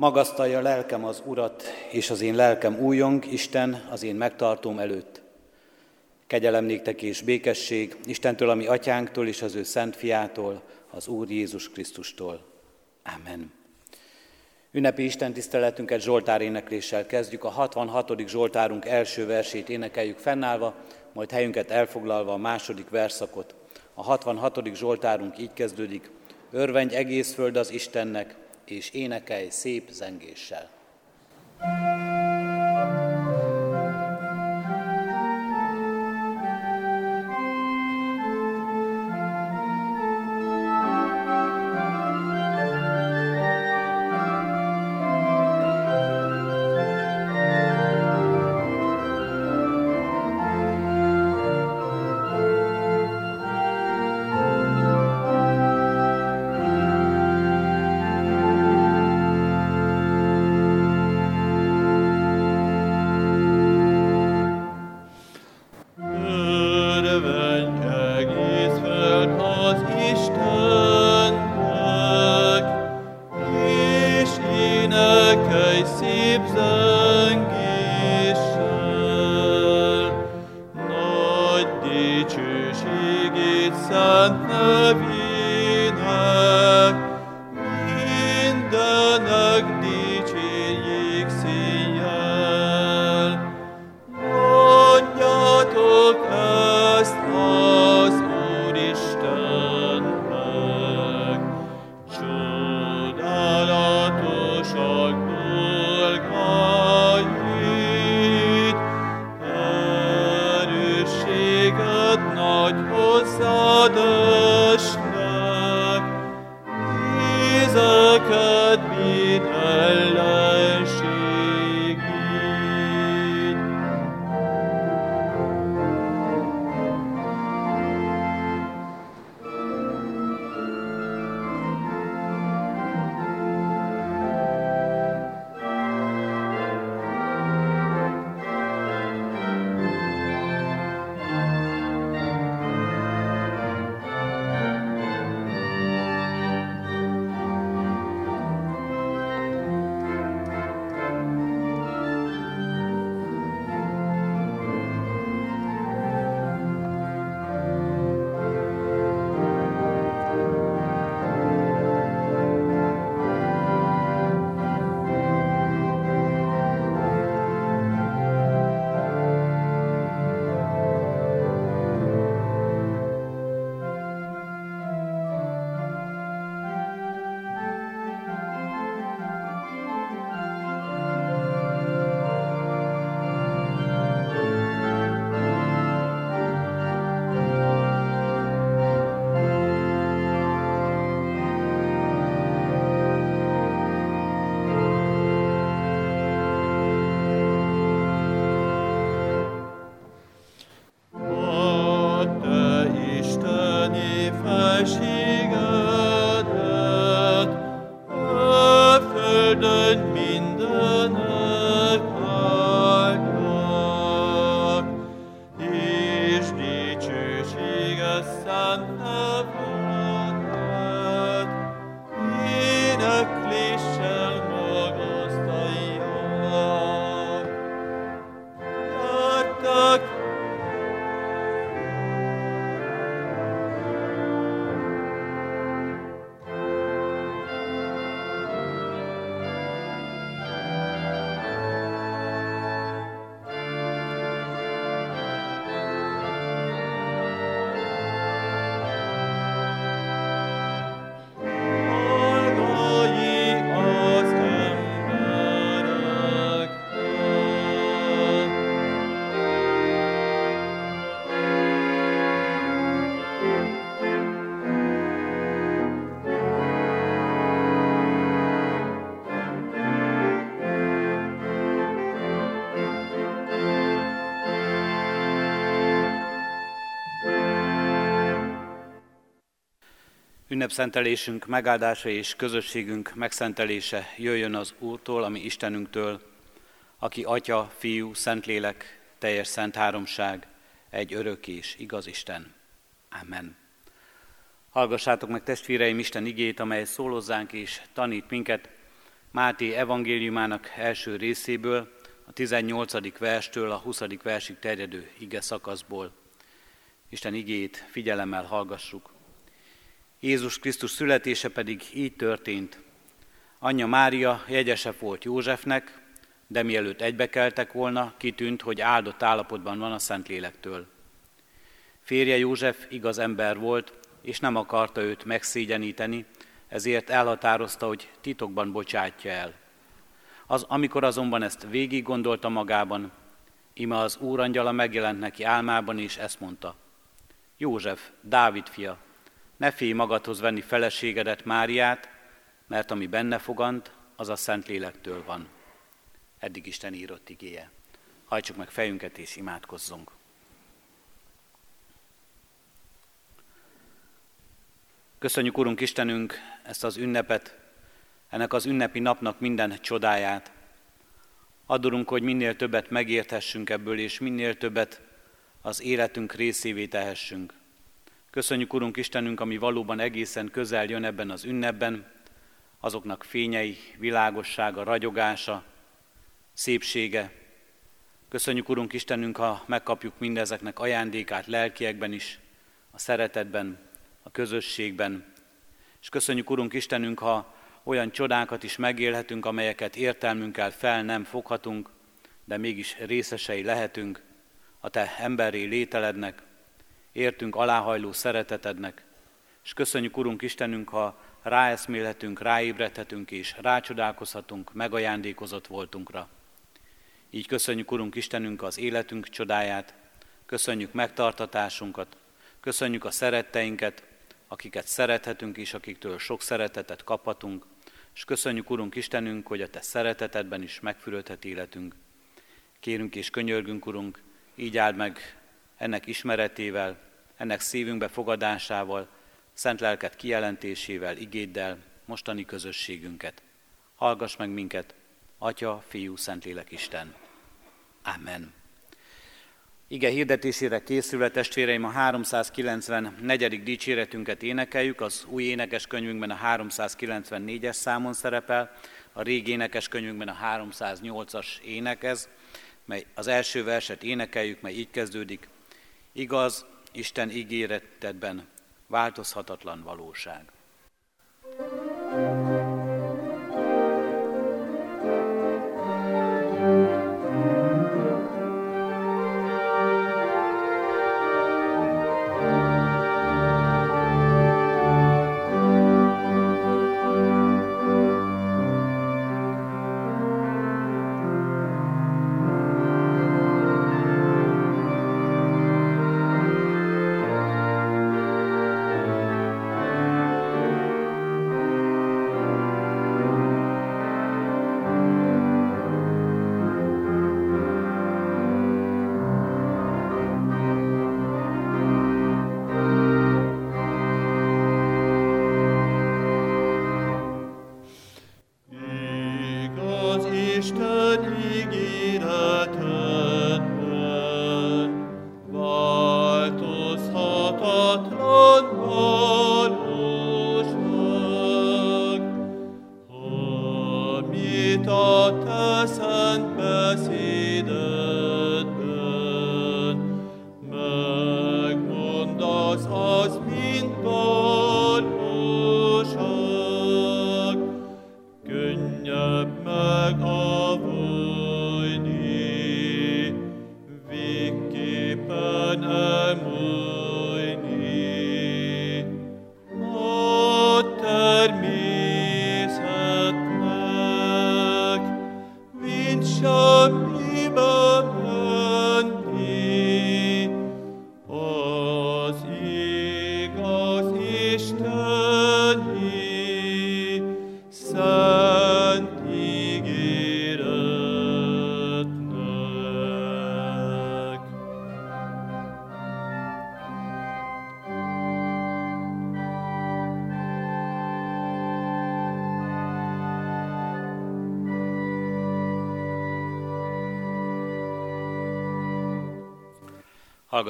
Magasztalja lelkem az Urat, és az én lelkem újong, Isten, az én megtartom előtt. Kegyelem néktek és békesség Istentől, ami atyánktól és az ő szent fiától, az Úr Jézus Krisztustól. Amen. Ünnepi Isten tiszteletünket Zsoltár énekléssel kezdjük. A 66. Zsoltárunk első versét énekeljük fennállva, majd helyünket elfoglalva a második verszakot. A 66. Zsoltárunk így kezdődik. Örvendj egész föld az Istennek, és énekelj szép zengéssel. thank you Ünnepszentelésünk megáldása és közösségünk megszentelése jöjjön az Úrtól, ami Istenünktől, aki Atya, Fiú, Szentlélek, teljes szent háromság, egy örök és igaz Isten. Amen. Hallgassátok meg testvéreim Isten igét, amely szól hozzánk és tanít minket, Máté evangéliumának első részéből, a 18. verstől a 20. versig terjedő ige szakaszból. Isten igét figyelemmel hallgassuk. Jézus Krisztus születése pedig így történt. Anyja Mária jegyese volt Józsefnek, de mielőtt egybekeltek volna, kitűnt, hogy áldott állapotban van a Szentlélektől. Férje József igaz ember volt, és nem akarta őt megszégyeníteni, ezért elhatározta, hogy titokban bocsátja el. Az, amikor azonban ezt végig gondolta magában, ime az úrangyala megjelent neki álmában, és ezt mondta. József, Dávid fia, ne félj magadhoz venni feleségedet Máriát, mert ami benne fogant, az a Szentlélektől van. Eddig Isten írott igéje. Hajtsuk meg fejünket és imádkozzunk. Köszönjük, Urunk Istenünk, ezt az ünnepet, ennek az ünnepi napnak minden csodáját. Adorunk, hogy minél többet megérthessünk ebből, és minél többet az életünk részévé tehessünk. Köszönjük, Urunk Istenünk, ami valóban egészen közel jön ebben az ünnepben, azoknak fényei, világossága, ragyogása, szépsége. Köszönjük, Urunk Istenünk, ha megkapjuk mindezeknek ajándékát lelkiekben is, a szeretetben, a közösségben. És köszönjük, Urunk Istenünk, ha olyan csodákat is megélhetünk, amelyeket értelmünkkel fel nem foghatunk, de mégis részesei lehetünk a Te emberi lételednek, értünk aláhajló szeretetednek, és köszönjük, Urunk Istenünk, ha ráeszmélhetünk, ráébredhetünk és rácsodálkozhatunk megajándékozott voltunkra. Így köszönjük, Urunk Istenünk, az életünk csodáját, köszönjük megtartatásunkat, köszönjük a szeretteinket, akiket szerethetünk és akiktől sok szeretetet kaphatunk, és köszönjük, Urunk Istenünk, hogy a Te szeretetedben is megfürödhet életünk. Kérünk és könyörgünk, Urunk, így áld meg ennek ismeretével, ennek szívünkbe fogadásával, szent lelket kijelentésével, igéddel, mostani közösségünket. Hallgass meg minket, Atya, Fiú, Szentlélek Isten. Amen. Ige hirdetésére készülve testvéreim a 394. dicséretünket énekeljük, az új énekes könyvünkben a 394-es számon szerepel, a régi énekes könyvünkben a 308-as énekez, mely az első verset énekeljük, mely így kezdődik. Igaz, Isten ígéretedben változhatatlan valóság.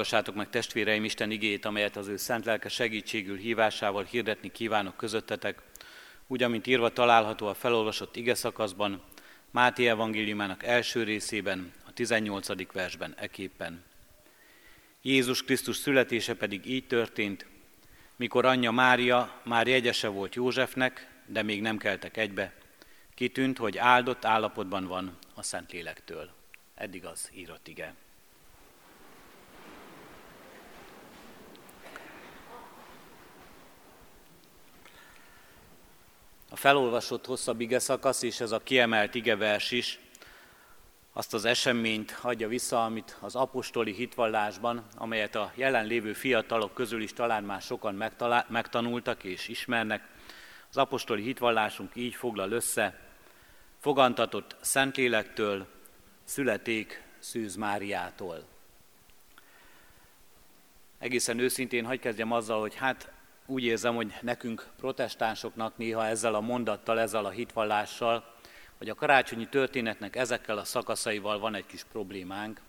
Hallgassátok meg testvéreim Isten igét, amelyet az ő szent lelke segítségül hívásával hirdetni kívánok közöttetek. úgy, amint írva található a felolvasott ige szakaszban, Máté evangéliumának első részében, a 18. versben eképpen. Jézus Krisztus születése pedig így történt, mikor anyja Mária már jegyese volt Józsefnek, de még nem keltek egybe, kitűnt, hogy áldott állapotban van a Szentlélektől. Eddig az írott ige. Felolvasott hosszabb ige szakasz és ez a kiemelt igevers is azt az eseményt adja vissza, amit az apostoli hitvallásban, amelyet a jelenlévő fiatalok közül is talán már sokan megtanultak és ismernek, az apostoli hitvallásunk így foglal össze, fogantatott Szentlélektől, születék Szűz Máriától. Egészen őszintén hagyj kezdjem azzal, hogy hát úgy érzem, hogy nekünk protestánsoknak néha ezzel a mondattal, ezzel a hitvallással, hogy a karácsonyi történetnek ezekkel a szakaszaival van egy kis problémánk,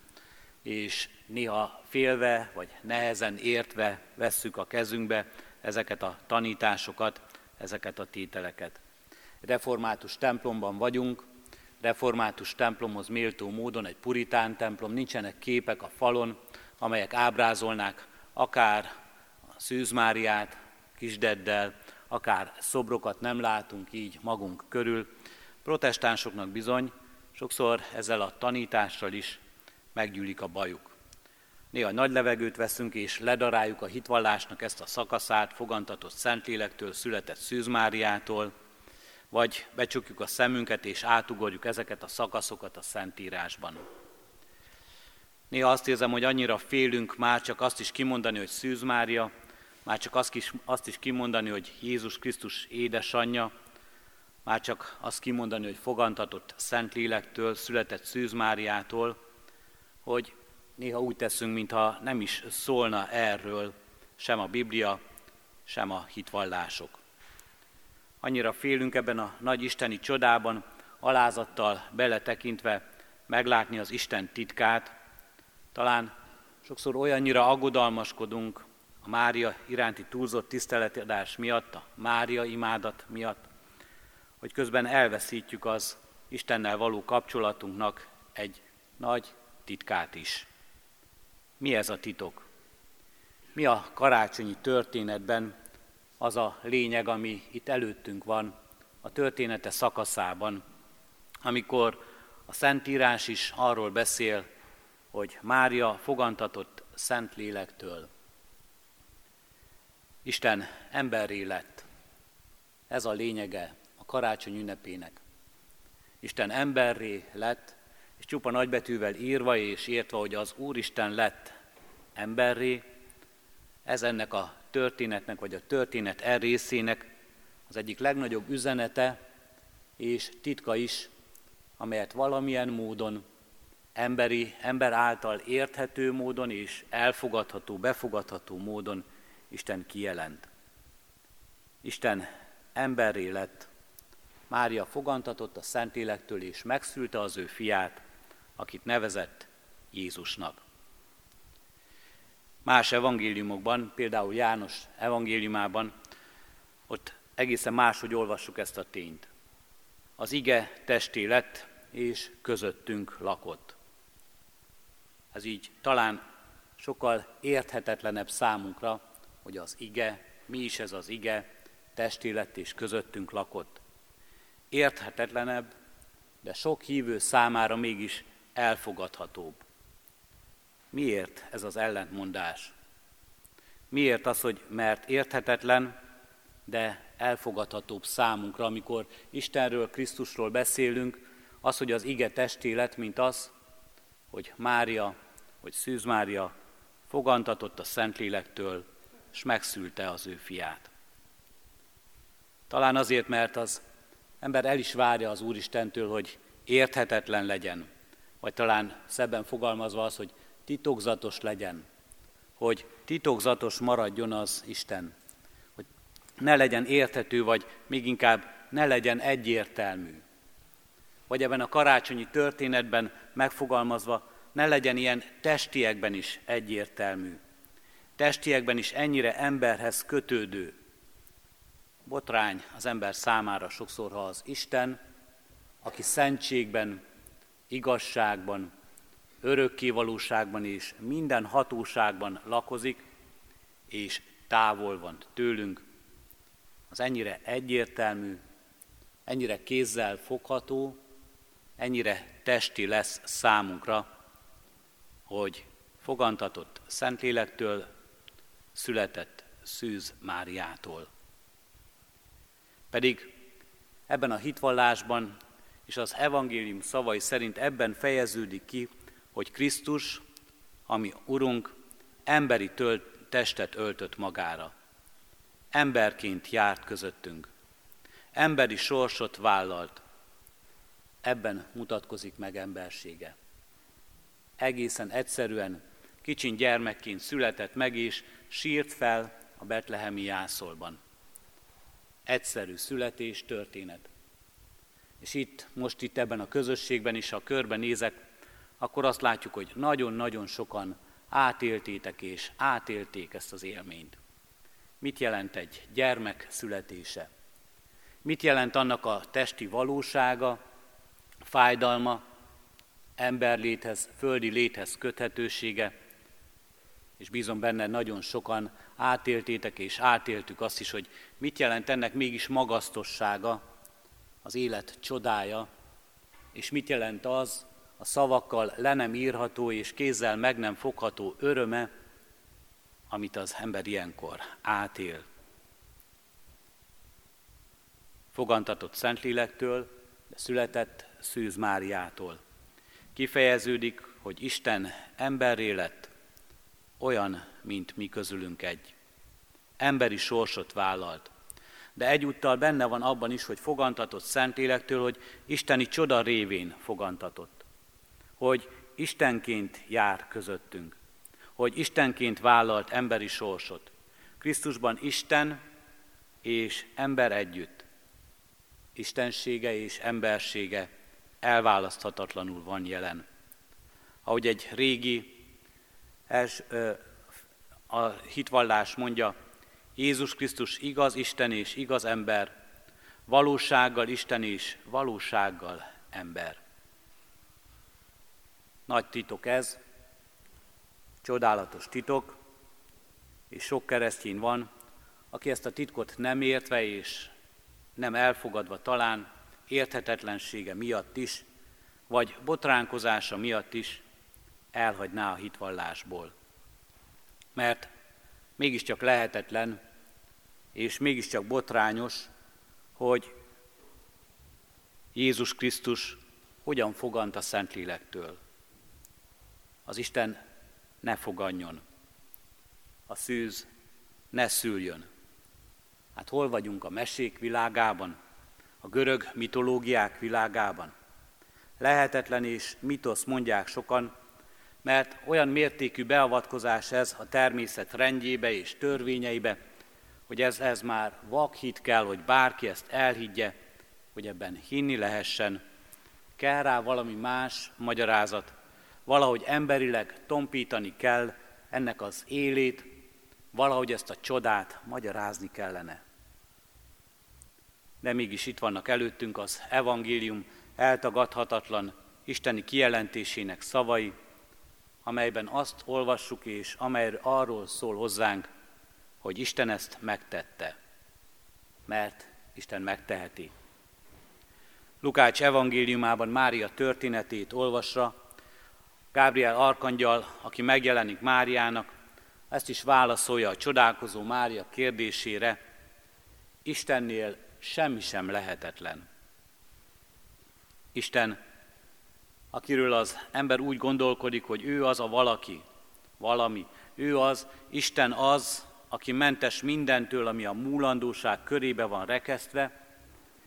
és néha félve vagy nehezen értve vesszük a kezünkbe ezeket a tanításokat, ezeket a tételeket. Református templomban vagyunk, református templomhoz méltó módon egy puritán templom, nincsenek képek a falon, amelyek ábrázolnák akár a Szűz Máriát, Kisdeddel, akár szobrokat nem látunk így magunk körül. Protestánsoknak bizony sokszor ezzel a tanítással is meggyűlik a bajuk. Néha nagy levegőt veszünk és ledaráljuk a hitvallásnak ezt a szakaszát, fogantatott Szentlélektől, született Szűz Máriától, vagy becsukjuk a szemünket és átugorjuk ezeket a szakaszokat a Szentírásban. Néha azt érzem, hogy annyira félünk már csak azt is kimondani, hogy Szűz Mária, már csak azt is, azt is kimondani, hogy Jézus Krisztus édesanyja, már csak azt kimondani, hogy fogantatott Szentlélektől, született Szűz Máriától, hogy néha úgy teszünk, mintha nem is szólna erről sem a Biblia, sem a hitvallások. Annyira félünk ebben a nagy isteni csodában, alázattal beletekintve meglátni az Isten titkát, talán sokszor olyannyira aggodalmaskodunk a Mária iránti túlzott tiszteletadás miatt, a Mária imádat miatt, hogy közben elveszítjük az Istennel való kapcsolatunknak egy nagy titkát is. Mi ez a titok? Mi a karácsonyi történetben az a lényeg, ami itt előttünk van, a története szakaszában, amikor a Szentírás is arról beszél, hogy Mária fogantatott Szentlélektől. Isten emberré lett. Ez a lényege a karácsony ünnepének. Isten emberré lett, és csupa nagybetűvel írva és értve, hogy az Úristen lett emberré, ez ennek a történetnek, vagy a történet el részének az egyik legnagyobb üzenete és titka is, amelyet valamilyen módon, emberi, ember által érthető módon és elfogadható, befogadható módon Isten kijelent. Isten emberré lett, Mária fogantatott a Szentélektől és megszülte az ő fiát, akit nevezett Jézusnak. Más evangéliumokban, például János evangéliumában, ott egészen máshogy olvassuk ezt a tényt. Az ige testé lett, és közöttünk lakott. Ez így talán sokkal érthetetlenebb számunkra, hogy az ige, mi is ez az ige, testé lett és közöttünk lakott. Érthetetlenebb, de sok hívő számára mégis elfogadhatóbb. Miért ez az ellentmondás? Miért az, hogy mert érthetetlen, de elfogadhatóbb számunkra, amikor Istenről, Krisztusról beszélünk, az, hogy az ige testélet, mint az, hogy Mária, hogy Szűz Mária fogantatott a Szentlélektől, és megszülte az ő fiát. Talán azért, mert az ember el is várja az Úristentől, hogy érthetetlen legyen, vagy talán szebben fogalmazva az, hogy titokzatos legyen, hogy titokzatos maradjon az Isten, hogy ne legyen érthető, vagy még inkább ne legyen egyértelmű. Vagy ebben a karácsonyi történetben megfogalmazva ne legyen ilyen testiekben is egyértelmű, testiekben is ennyire emberhez kötődő, Botrány az ember számára sokszor, ha az Isten, aki szentségben, igazságban, örökkévalóságban és minden hatóságban lakozik, és távol van tőlünk, az ennyire egyértelmű, ennyire kézzel fogható, ennyire testi lesz számunkra, hogy fogantatott Szentlélektől, született Szűz Máriától. Pedig ebben a hitvallásban és az evangélium szavai szerint ebben fejeződik ki, hogy Krisztus, ami Urunk, emberi tölt, testet öltött magára. Emberként járt közöttünk. Emberi sorsot vállalt. Ebben mutatkozik meg embersége. Egészen egyszerűen kicsin gyermekként született meg és sírt fel a betlehemi jászolban. Egyszerű születés történet. És itt, most itt ebben a közösségben is, ha körben nézek, akkor azt látjuk, hogy nagyon-nagyon sokan átéltétek és átélték ezt az élményt. Mit jelent egy gyermek születése? Mit jelent annak a testi valósága, fájdalma, emberléthez, földi léthez köthetősége, és bízom benne nagyon sokan átéltétek és átéltük azt is, hogy mit jelent ennek mégis magasztossága, az élet csodája, és mit jelent az, a szavakkal le nem írható és kézzel meg nem fogható öröme, amit az ember ilyenkor átél. Fogantatott Szentlélektől, de született Szűz Máriától. Kifejeződik, hogy Isten emberré lett, olyan, mint mi közülünk egy. Emberi sorsot vállalt. De egyúttal benne van abban is, hogy fogantatott Szentlélektől, hogy isteni csoda révén fogantatott hogy Istenként jár közöttünk, hogy Istenként vállalt emberi sorsot. Krisztusban Isten és ember együtt. Istensége és embersége elválaszthatatlanul van jelen. Ahogy egy régi els, a hitvallás mondja, Jézus Krisztus igaz Isten és igaz ember, valósággal Isten és valósággal ember. Nagy titok ez, csodálatos titok, és sok keresztény van, aki ezt a titkot nem értve és nem elfogadva talán érthetetlensége miatt is, vagy botránkozása miatt is elhagyná a hitvallásból. Mert mégiscsak lehetetlen, és mégiscsak botrányos, hogy Jézus Krisztus hogyan fogant a Szentlélektől az Isten ne foganjon, a szűz ne szüljön. Hát hol vagyunk a mesék világában, a görög mitológiák világában? Lehetetlen és mitosz mondják sokan, mert olyan mértékű beavatkozás ez a természet rendjébe és törvényeibe, hogy ez, ez már vakhit kell, hogy bárki ezt elhiggye, hogy ebben hinni lehessen. Kell rá valami más magyarázat, valahogy emberileg tompítani kell ennek az élét, valahogy ezt a csodát magyarázni kellene. De mégis itt vannak előttünk az evangélium eltagadhatatlan isteni kijelentésének szavai, amelyben azt olvassuk, és amely arról szól hozzánk, hogy Isten ezt megtette, mert Isten megteheti. Lukács evangéliumában Mária történetét olvasra, Gábriel arkangyal, aki megjelenik Máriának, ezt is válaszolja a csodálkozó Mária kérdésére, Istennél semmi sem lehetetlen. Isten, akiről az ember úgy gondolkodik, hogy ő az a valaki, valami, ő az, Isten az, aki mentes mindentől, ami a múlandóság körébe van rekesztve,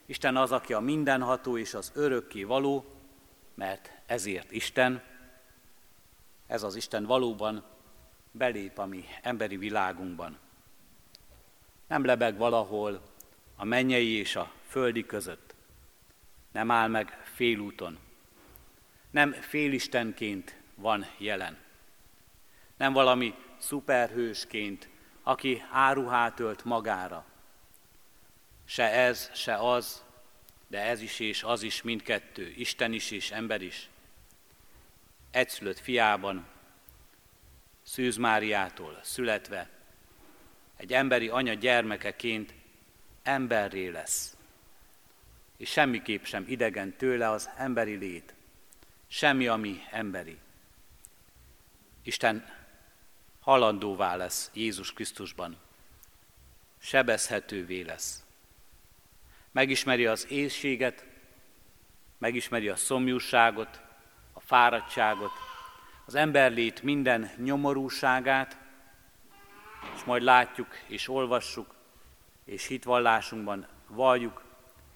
Isten az, aki a mindenható és az örökké való, mert ezért Isten, ez az Isten valóban belép a mi emberi világunkban. Nem lebeg valahol a mennyei és a földi között. Nem áll meg félúton. Nem félistenként van jelen. Nem valami szuperhősként, aki áruhát ölt magára, Se ez, se az, de ez is és az is mindkettő, Isten is és ember is. Egyszülött fiában, Szűz Máriától születve, egy emberi anya gyermekeként emberré lesz. És semmiképp sem idegen tőle az emberi lét, semmi, ami emberi. Isten halandóvá lesz Jézus Krisztusban, sebezhetővé lesz. Megismeri az éjséget, megismeri a szomjúságot, a fáradtságot, az emberlét minden nyomorúságát, és majd látjuk és olvassuk, és hitvallásunkban valljuk,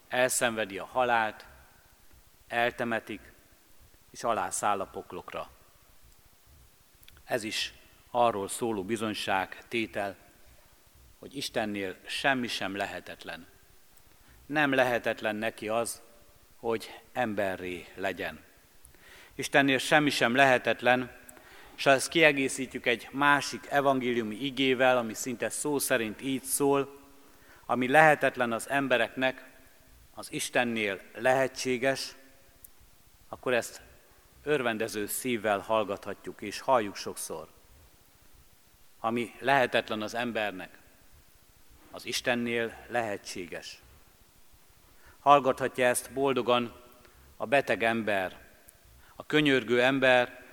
elszenvedi a halált, eltemetik, és alászáll a poklokra. Ez is arról szóló bizonyság tétel, hogy Istennél semmi sem lehetetlen. Nem lehetetlen neki az, hogy emberré legyen. Istennél semmi sem lehetetlen, és ha ezt kiegészítjük egy másik evangéliumi igével, ami szinte szó szerint így szól, ami lehetetlen az embereknek, az Istennél lehetséges, akkor ezt örvendező szívvel hallgathatjuk és halljuk sokszor. Ami lehetetlen az embernek, az Istennél lehetséges. Hallgathatja ezt boldogan a beteg ember, a könyörgő ember,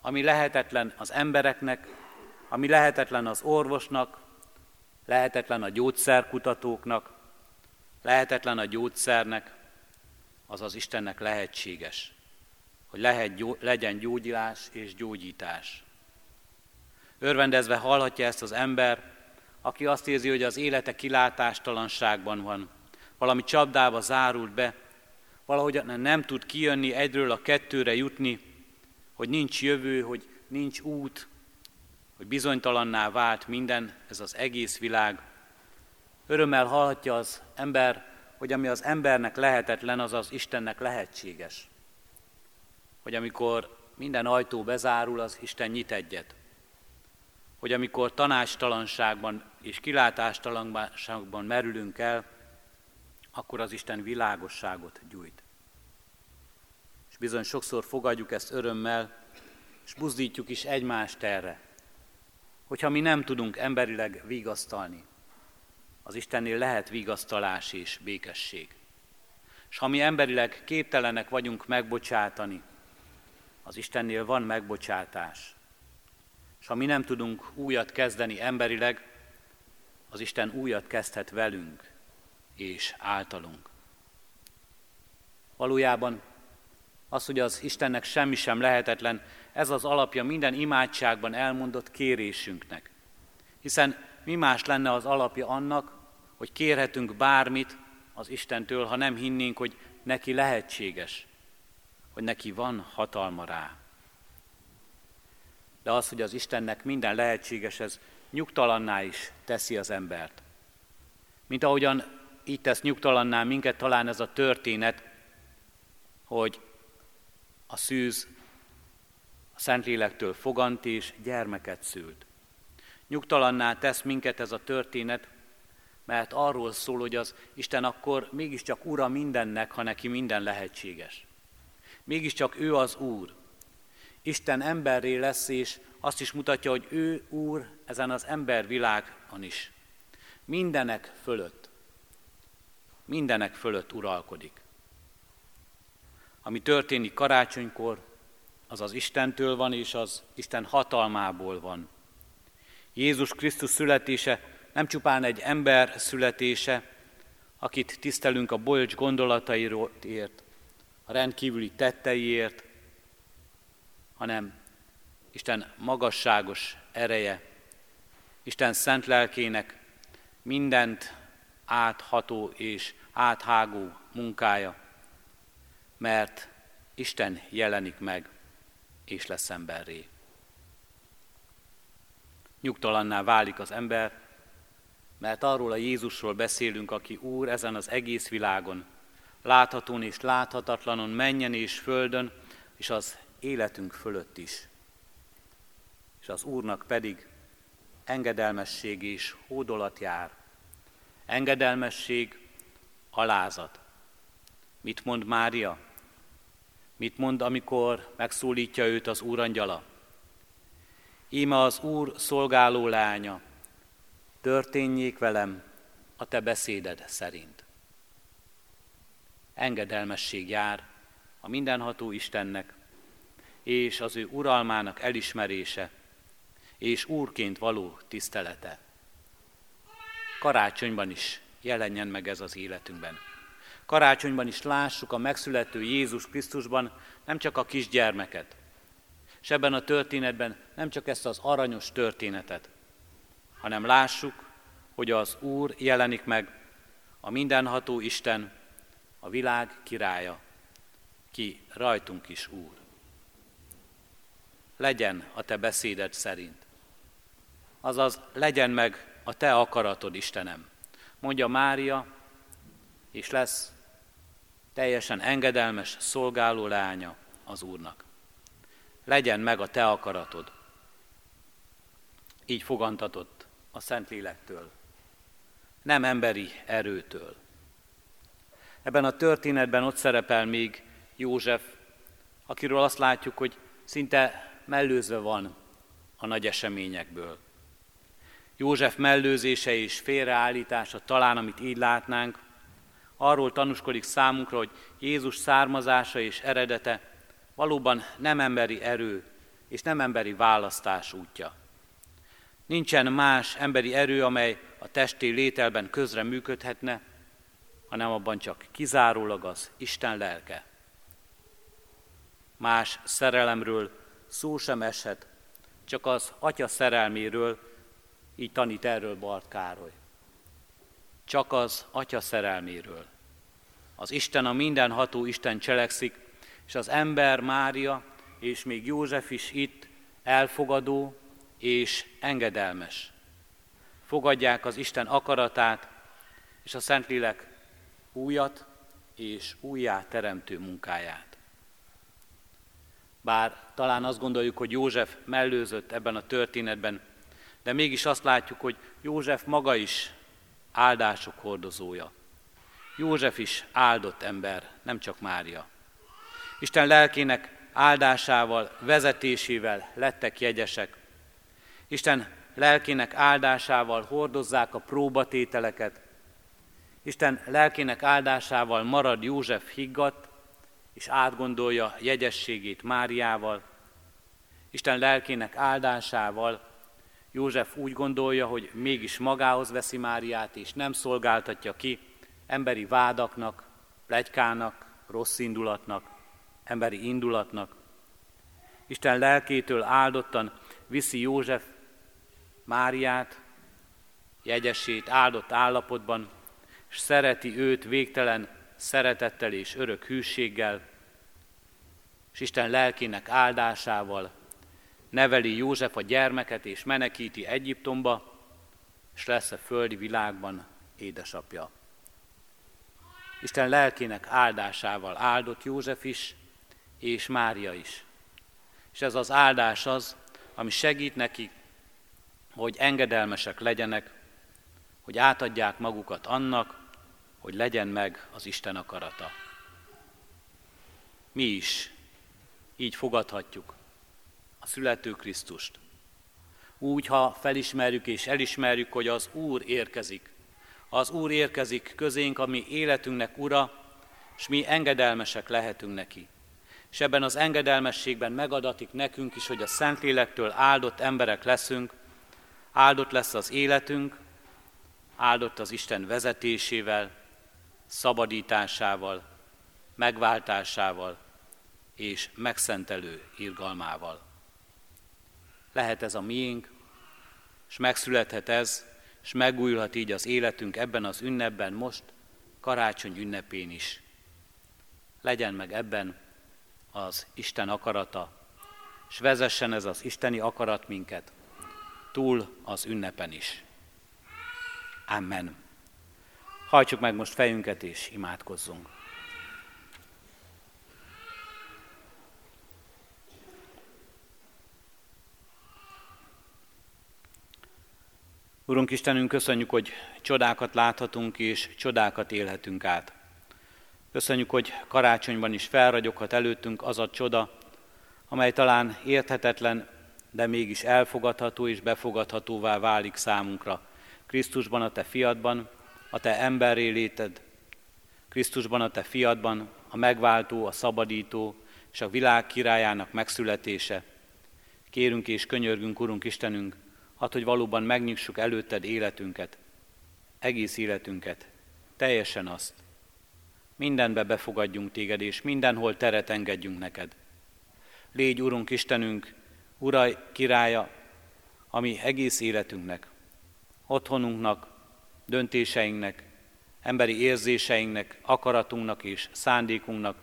ami lehetetlen az embereknek, ami lehetetlen az orvosnak, lehetetlen a gyógyszerkutatóknak, lehetetlen a gyógyszernek, az az Istennek lehetséges, hogy lehet, legyen gyógyulás és gyógyítás. Örvendezve hallhatja ezt az ember, aki azt érzi, hogy az élete kilátástalanságban van, valami csapdába zárult be, valahogy nem tud kijönni egyről a kettőre jutni, hogy nincs jövő, hogy nincs út, hogy bizonytalanná vált minden, ez az egész világ. Örömmel hallhatja az ember, hogy ami az embernek lehetetlen, az az Istennek lehetséges. Hogy amikor minden ajtó bezárul, az Isten nyit egyet. Hogy amikor tanástalanságban és kilátástalanságban merülünk el, akkor az Isten világosságot gyújt. És bizony sokszor fogadjuk ezt örömmel, és buzdítjuk is egymást erre, hogyha mi nem tudunk emberileg vigasztalni, az Istennél lehet vigasztalás és békesség. És ha mi emberileg képtelenek vagyunk megbocsátani, az Istennél van megbocsátás. És ha mi nem tudunk újat kezdeni emberileg, az Isten újat kezdhet velünk és általunk. Valójában az, hogy az Istennek semmi sem lehetetlen, ez az alapja minden imádságban elmondott kérésünknek. Hiszen mi más lenne az alapja annak, hogy kérhetünk bármit az Istentől, ha nem hinnénk, hogy neki lehetséges, hogy neki van hatalma rá. De az, hogy az Istennek minden lehetséges, ez nyugtalanná is teszi az embert. Mint ahogyan így tesz nyugtalanná minket talán ez a történet, hogy a szűz a Szentlélektől fogant és gyermeket szült. Nyugtalanná tesz minket ez a történet, mert arról szól, hogy az Isten akkor mégiscsak ura mindennek, ha neki minden lehetséges. Mégiscsak ő az Úr. Isten emberré lesz, és azt is mutatja, hogy ő Úr ezen az embervilágon is. Mindenek fölött. Mindenek fölött uralkodik. Ami történik karácsonykor, az az Istentől van, és az Isten hatalmából van. Jézus Krisztus születése nem csupán egy ember születése, akit tisztelünk a bolcs gondolataiért, a rendkívüli tetteiért, hanem Isten magasságos ereje, Isten szent lelkének mindent átható és áthágó munkája, mert Isten jelenik meg, és lesz emberré. Nyugtalanná válik az ember, mert arról a Jézusról beszélünk, aki Úr ezen az egész világon, láthatón és láthatatlanon, menjen és földön, és az életünk fölött is. És az Úrnak pedig engedelmesség és hódolat jár. Engedelmesség, alázat. Mit mond Mária? Mit mond, amikor megszólítja őt az úrangyala? Íme az Úr szolgáló lánya, történjék velem a te beszéded szerint. Engedelmesség jár a mindenható Istennek, és az ő uralmának elismerése, és úrként való tisztelete. Karácsonyban is jelenjen meg ez az életünkben. Karácsonyban is lássuk a megszülető Jézus Krisztusban nem csak a kisgyermeket, és ebben a történetben nem csak ezt az aranyos történetet, hanem lássuk, hogy az Úr jelenik meg, a mindenható Isten, a világ királya, ki rajtunk is Úr. Legyen a te beszéded szerint. Azaz legyen meg a te akaratod, Istenem. Mondja Mária, és lesz teljesen engedelmes szolgáló lánya az Úrnak. Legyen meg a te akaratod. Így fogantatott a Szentlélektől, nem emberi erőtől. Ebben a történetben ott szerepel még József, akiről azt látjuk, hogy szinte mellőzve van a nagy eseményekből. József mellőzése és félreállítása talán, amit így látnánk, arról tanúskodik számunkra, hogy Jézus származása és eredete valóban nem emberi erő és nem emberi választás útja. Nincsen más emberi erő, amely a testi lételben közre működhetne, hanem abban csak kizárólag az Isten lelke. Más szerelemről szó sem eshet, csak az atya szerelméről, így tanít erről Bart Károly csak az Atya szerelméről. Az Isten, a mindenható Isten cselekszik, és az ember Mária, és még József is itt elfogadó és engedelmes. Fogadják az Isten akaratát, és a Szentlélek újat és újjá teremtő munkáját. Bár talán azt gondoljuk, hogy József mellőzött ebben a történetben, de mégis azt látjuk, hogy József maga is áldások hordozója. József is áldott ember, nem csak Mária. Isten lelkének áldásával, vezetésével lettek jegyesek. Isten lelkének áldásával hordozzák a próbatételeket. Isten lelkének áldásával marad József higgadt, és átgondolja jegyességét Máriával. Isten lelkének áldásával József úgy gondolja, hogy mégis magához veszi Máriát, és nem szolgáltatja ki emberi vádaknak, plegykának, rossz indulatnak, emberi indulatnak. Isten lelkétől áldottan viszi József Máriát, jegyesét áldott állapotban, és szereti őt végtelen szeretettel és örök hűséggel, és Isten lelkének áldásával neveli József a gyermeket és menekíti Egyiptomba, és lesz a földi világban édesapja. Isten lelkének áldásával áldott József is, és Mária is. És ez az áldás az, ami segít neki, hogy engedelmesek legyenek, hogy átadják magukat annak, hogy legyen meg az Isten akarata. Mi is így fogadhatjuk születő Krisztust. Úgy, ha felismerjük és elismerjük, hogy az Úr érkezik. Az Úr érkezik közénk, ami életünknek ura, és mi engedelmesek lehetünk neki. És ebben az engedelmességben megadatik nekünk is, hogy a Szentlélektől áldott emberek leszünk, áldott lesz az életünk, áldott az Isten vezetésével, szabadításával, megváltásával és megszentelő irgalmával lehet ez a miénk, és megszülethet ez, és megújulhat így az életünk ebben az ünnepben most, karácsony ünnepén is. Legyen meg ebben az Isten akarata, és vezessen ez az isteni akarat minket túl az ünnepen is. Amen. Hajtsuk meg most fejünket és imádkozzunk. Urunk Istenünk, köszönjük, hogy csodákat láthatunk és csodákat élhetünk át. Köszönjük, hogy karácsonyban is felragyoghat előttünk az a csoda, amely talán érthetetlen, de mégis elfogadható és befogadhatóvá válik számunkra. Krisztusban, a Te fiadban, a Te emberré léted, Krisztusban, a Te fiadban, a megváltó, a szabadító és a világ királyának megszületése. Kérünk és könyörgünk, Urunk Istenünk, hát, hogy valóban megnyissuk előtted életünket, egész életünket, teljesen azt. Mindenbe befogadjunk téged, és mindenhol teret engedjünk neked. Légy, Urunk Istenünk, Uraj, királya, ami egész életünknek, otthonunknak, döntéseinknek, emberi érzéseinknek, akaratunknak és szándékunknak,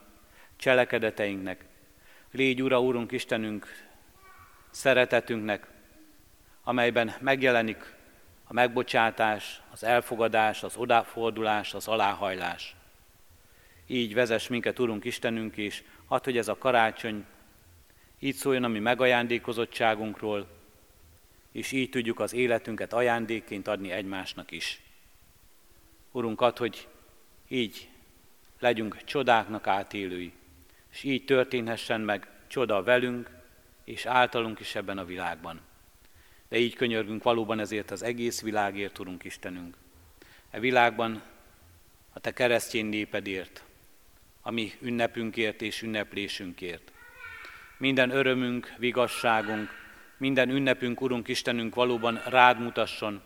cselekedeteinknek. Légy, Ura, Úrunk Istenünk, szeretetünknek, amelyben megjelenik a megbocsátás, az elfogadás, az odafordulás, az aláhajlás. Így vezess minket, Urunk Istenünk, és add, hogy ez a karácsony így szóljon a mi megajándékozottságunkról, és így tudjuk az életünket ajándékként adni egymásnak is. Urunk, add, hogy így legyünk csodáknak átélői, és így történhessen meg csoda velünk, és általunk is ebben a világban. De így könyörgünk valóban ezért az egész világért, Urunk Istenünk. E világban a Te keresztény népedért, a mi ünnepünkért és ünneplésünkért. Minden örömünk, vigasságunk, minden ünnepünk, Urunk Istenünk valóban rád mutasson,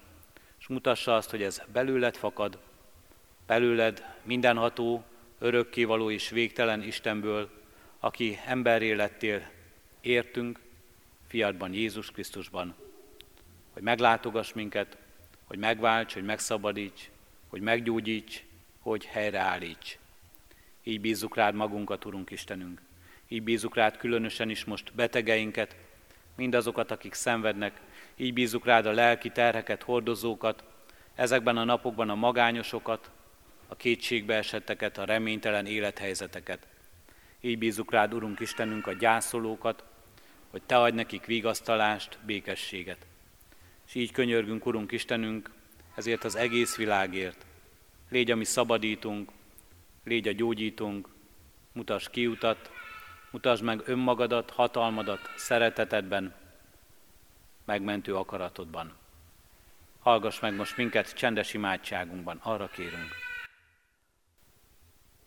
és mutassa azt, hogy ez belőled fakad, belőled mindenható, örökkévaló és végtelen Istenből, aki emberré lettél, értünk, fiadban, Jézus Krisztusban, hogy meglátogass minket, hogy megválts, hogy megszabadíts, hogy meggyógyíts, hogy helyreállíts. Így bízzuk rád magunkat, Urunk Istenünk. Így bízzuk rád különösen is most betegeinket, mindazokat, akik szenvednek. Így bízzuk rád a lelki terheket, hordozókat, ezekben a napokban a magányosokat, a kétségbe esetteket, a reménytelen élethelyzeteket. Így bízzuk rád, Urunk Istenünk, a gyászolókat, hogy Te adj nekik vigasztalást, békességet. És így könyörgünk, Urunk Istenünk, ezért az egész világért. Légy a szabadítunk, légy a gyógyítunk, mutass kiutat, mutasd meg önmagadat, hatalmadat, szeretetedben, megmentő akaratodban. Hallgass meg most minket csendes imádságunkban, arra kérünk.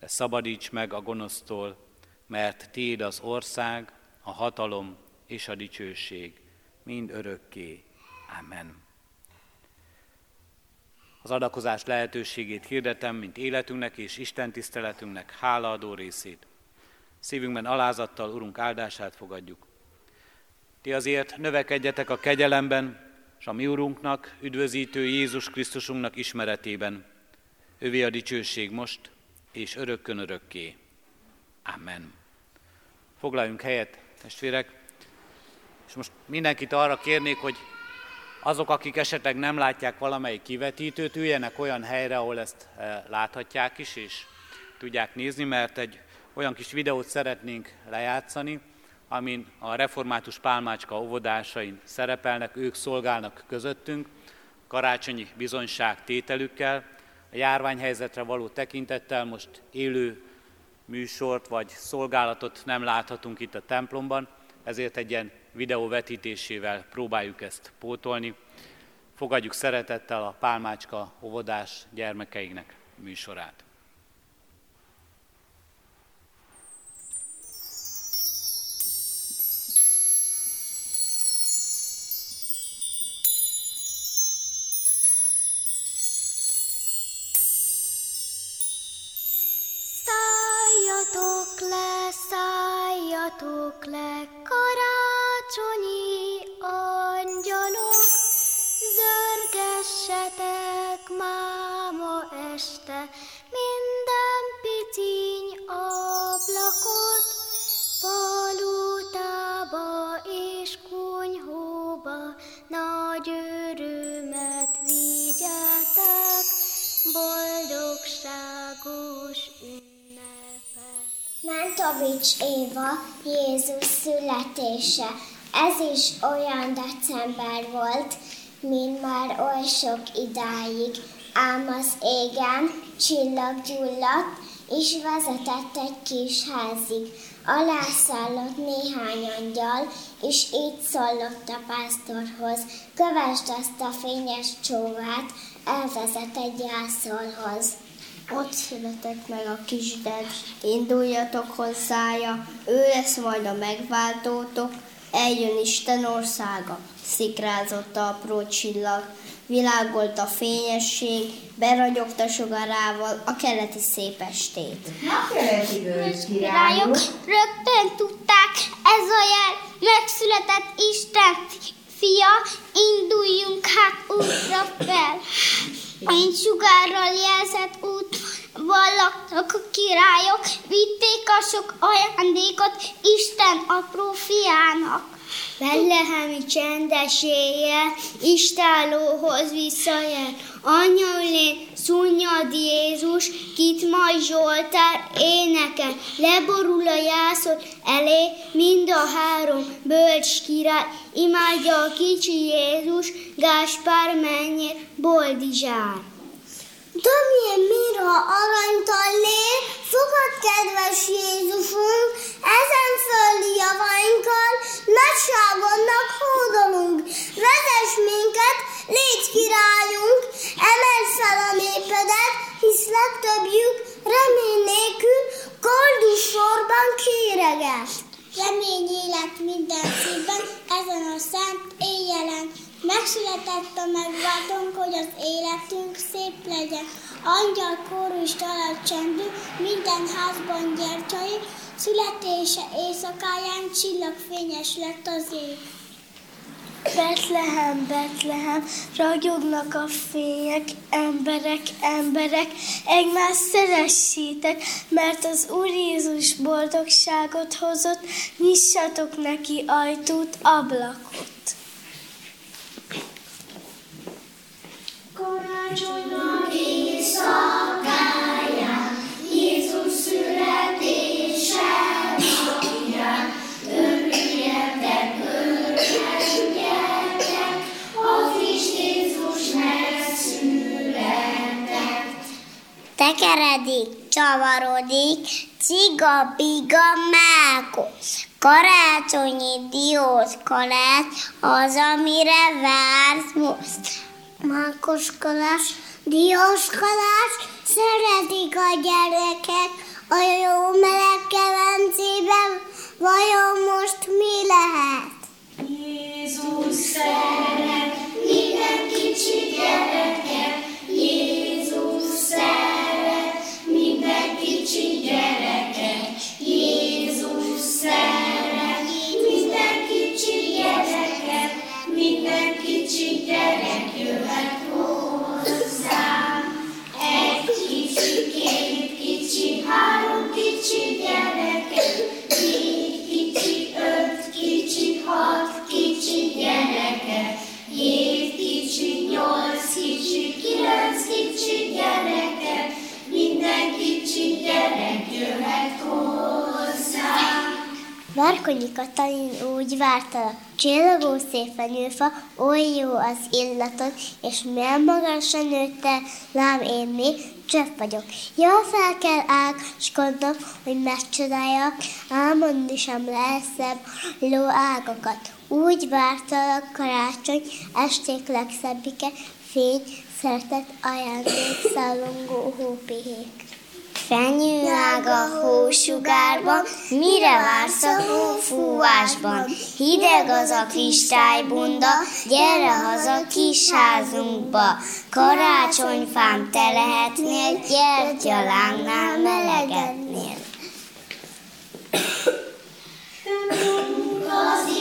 de szabadíts meg a gonosztól, mert Téd az ország, a hatalom és a dicsőség, mind örökké. Amen. Az adakozás lehetőségét hirdetem, mint életünknek és Isten tiszteletünknek hálaadó részét. Szívünkben alázattal Urunk áldását fogadjuk. Ti azért növekedjetek a kegyelemben, és a mi Urunknak, üdvözítő Jézus Krisztusunknak ismeretében. Övé a dicsőség most, és örökkön örökké. Amen. Foglaljunk helyet, testvérek, és most mindenkit arra kérnék, hogy azok, akik esetleg nem látják valamelyik kivetítőt, üljenek olyan helyre, ahol ezt eh, láthatják is, és tudják nézni, mert egy olyan kis videót szeretnénk lejátszani, amin a református pálmácska óvodásain szerepelnek, ők szolgálnak közöttünk, karácsonyi bizonyság tételükkel, a járványhelyzetre való tekintettel most élő műsort vagy szolgálatot nem láthatunk itt a templomban, ezért egy ilyen videó vetítésével próbáljuk ezt pótolni. Fogadjuk szeretettel a Pálmácska óvodás gyermekeinek műsorát. Szálljatok le, karácsonyi angyalok, zörgesse máma este minden piciny ablakot, palutába és kunyhóba nagy örömet vigyeltek, boldogságos ünnepet. Mentovics Éva, Jézus születése. Ez is olyan december volt, mint már oly sok idáig, ám az égen csillag gyulladt, és vezetett egy kis házig. Alászállott néhány angyal, és így szólott a pásztorhoz, kövesd azt a fényes csóvát, elvezet egy jászolhoz. Ott született meg a kisded, induljatok hozzája, ő lesz majd a megváltótok, eljön Isten országa, szikrázott a apró csillag, világolt a fényesség, beragyogta sugarával a keleti szép estét. A keleti királyok. rögtön tudták, ez a jel, megszületett Isten fia, induljunk hát útra fel. Mint sugárral jelzett út vallaktak a királyok, vitték a sok ajándékot Isten apró fiának. Betlehemi csendes éjjel, istálóhoz visszajel, anyaulén szunnyad Jézus, kit majd Zsoltár énekel, leborul a jászot elé, mind a három bölcs király, imádja a kicsi Jézus, Gáspár mennyire boldizsár. Domjén mira aranytallé, fogad kedves Jézusunk, ezen földi javainkkal, nagyságodnak hódolunk. Vezess minket, légy királyunk, emeld fel a népedet, hisz legtöbbjük remény nélkül, koldus sorban kéreget. Remény élet minden szívben, ezen a szent éjjelen. Megszületett a megváltónk, hogy az életünk szép legyen. Angyal kórus talált csendű, minden házban gyertyai, születése éjszakáján csillagfényes lett az ég. Betlehem, Betlehem, ragyognak a fények, emberek, emberek, egymást szeressétek, mert az Úr Jézus boldogságot hozott, nyissatok neki ajtót, ablakot. Karácsonynak éjszakáján, Jézus születése. Napján, örüljetek, örüljetek, Tekeredik, csavarodik, ciga-biga mákos. Karácsonyi dióska lett az, amire vársz most. Mákoskodás, dióskodás, szeretik a gyerekek a jó meleg kemencében, vajon most mi lehet? Jézus szeret Várkonyi Katalin úgy vártalak, csillagó szép fenyőfa, oly jó az illatod, és milyen magasra nőtte, lám én még csöpp vagyok. Jól fel kell ágaskodnom, hogy megcsodáljak, álmodni sem lehet szebb ló ágakat. Úgy vártalak karácsony, esték legszebbike, fény, szeretet, ajándék, szállongó hópihék. Fenyőág a hósugárban, mire vársz a hófúvásban? Hideg az a kristálybunda, gyere haza kis házunkba. Karácsonyfám te lehetnél, gyertyalángnál melegednél. Az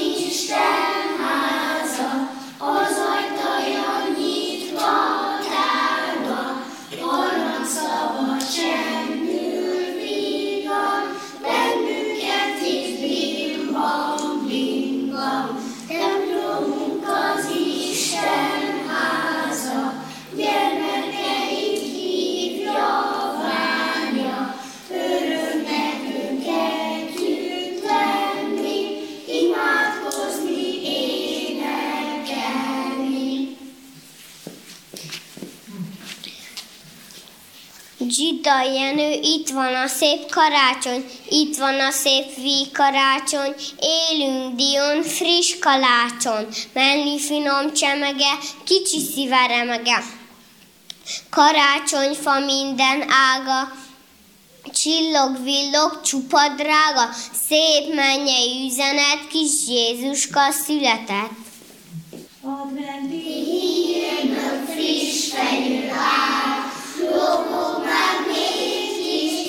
itt van a szép karácsony, itt van a szép karácsony, élünk Dion, friss kalácson, menni finom csemege, kicsi szíve remege. Karácsonyfa minden ága, csillog, villog, csupa drága, szép mennyei üzenet, kis Jézuska született.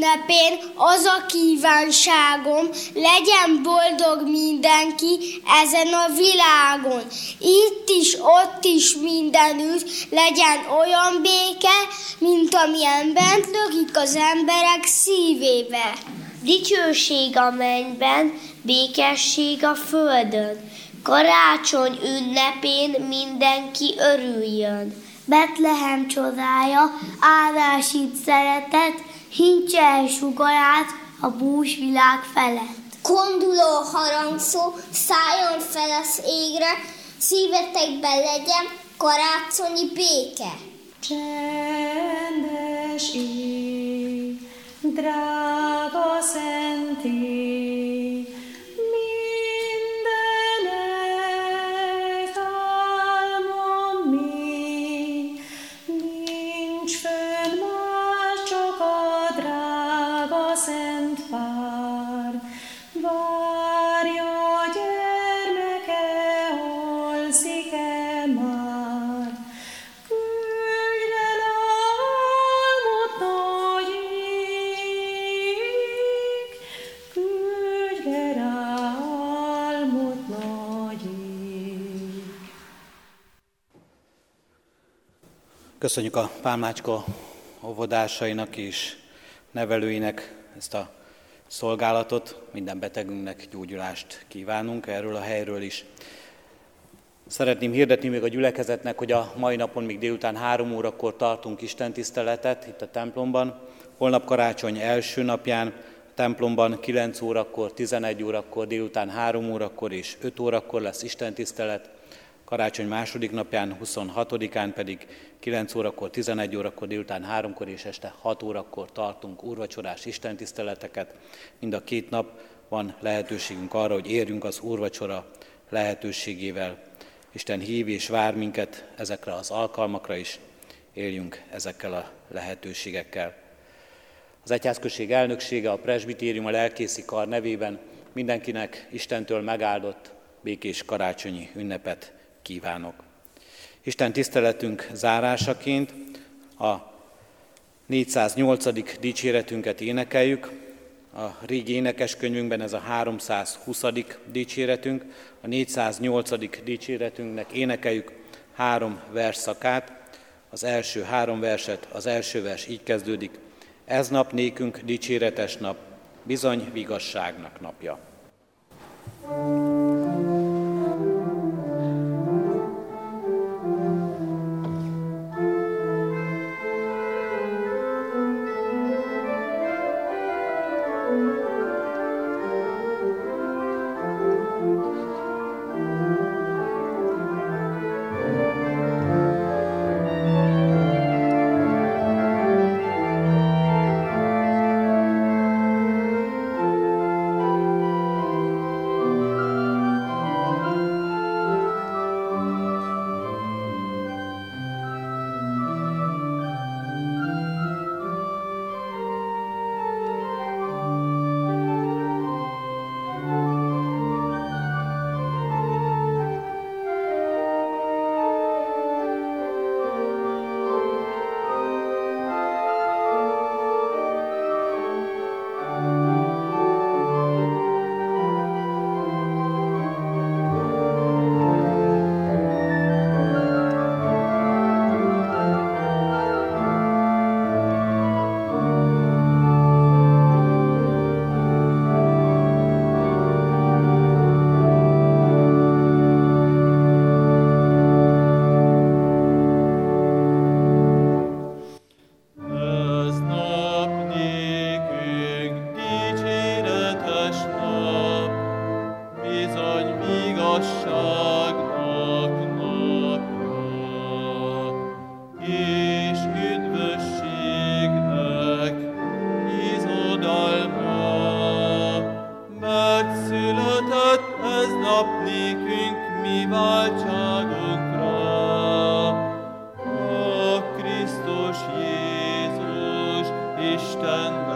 ünnepén az a kívánságom, legyen boldog mindenki ezen a világon. Itt is, ott is mindenütt legyen olyan béke, mint amilyen bent lökik az emberek szívébe. Dicsőség a mennyben, békesség a földön. Karácsony ünnepén mindenki örüljön. Betlehem csodája, áldás itt szeretet, hincse sugarát a bús világ felett. Konduló harangszó szálljon fel az égre, szívetekben legyen karácsonyi béke. Csendes ég, drága szent ég, Köszönjük a Pálmácska óvodásainak és nevelőinek ezt a szolgálatot. Minden betegünknek gyógyulást kívánunk erről a helyről is. Szeretném hirdetni még a gyülekezetnek, hogy a mai napon még délután három órakor tartunk Isten tiszteletet itt a templomban. Holnap karácsony első napján a templomban 9 órakor, 11 órakor, délután 3 órakor és 5 órakor lesz Isten tisztelet. Karácsony második napján, 26-án pedig 9 órakor, 11 órakor, délután 3-kor és este 6 órakor tartunk úrvacsorás istentiszteleteket. Mind a két nap van lehetőségünk arra, hogy érjünk az úrvacsora lehetőségével. Isten hív és vár minket ezekre az alkalmakra is, éljünk ezekkel a lehetőségekkel. Az Egyházközség elnöksége, a presbitérium, a lelkészi kar nevében mindenkinek Istentől megáldott békés karácsonyi ünnepet kívánok. Isten tiszteletünk zárásaként a 408. dicséretünket énekeljük. A régi énekeskönyvünkben ez a 320. dicséretünk, a 408. dicséretünknek énekeljük három verszakát. Az első három verset, az első vers így kezdődik. Ez nap nékünk dicséretes nap, bizony vigasságnak napja. thank you nékünk mi váltságunkra, a Krisztus Jézus Isten.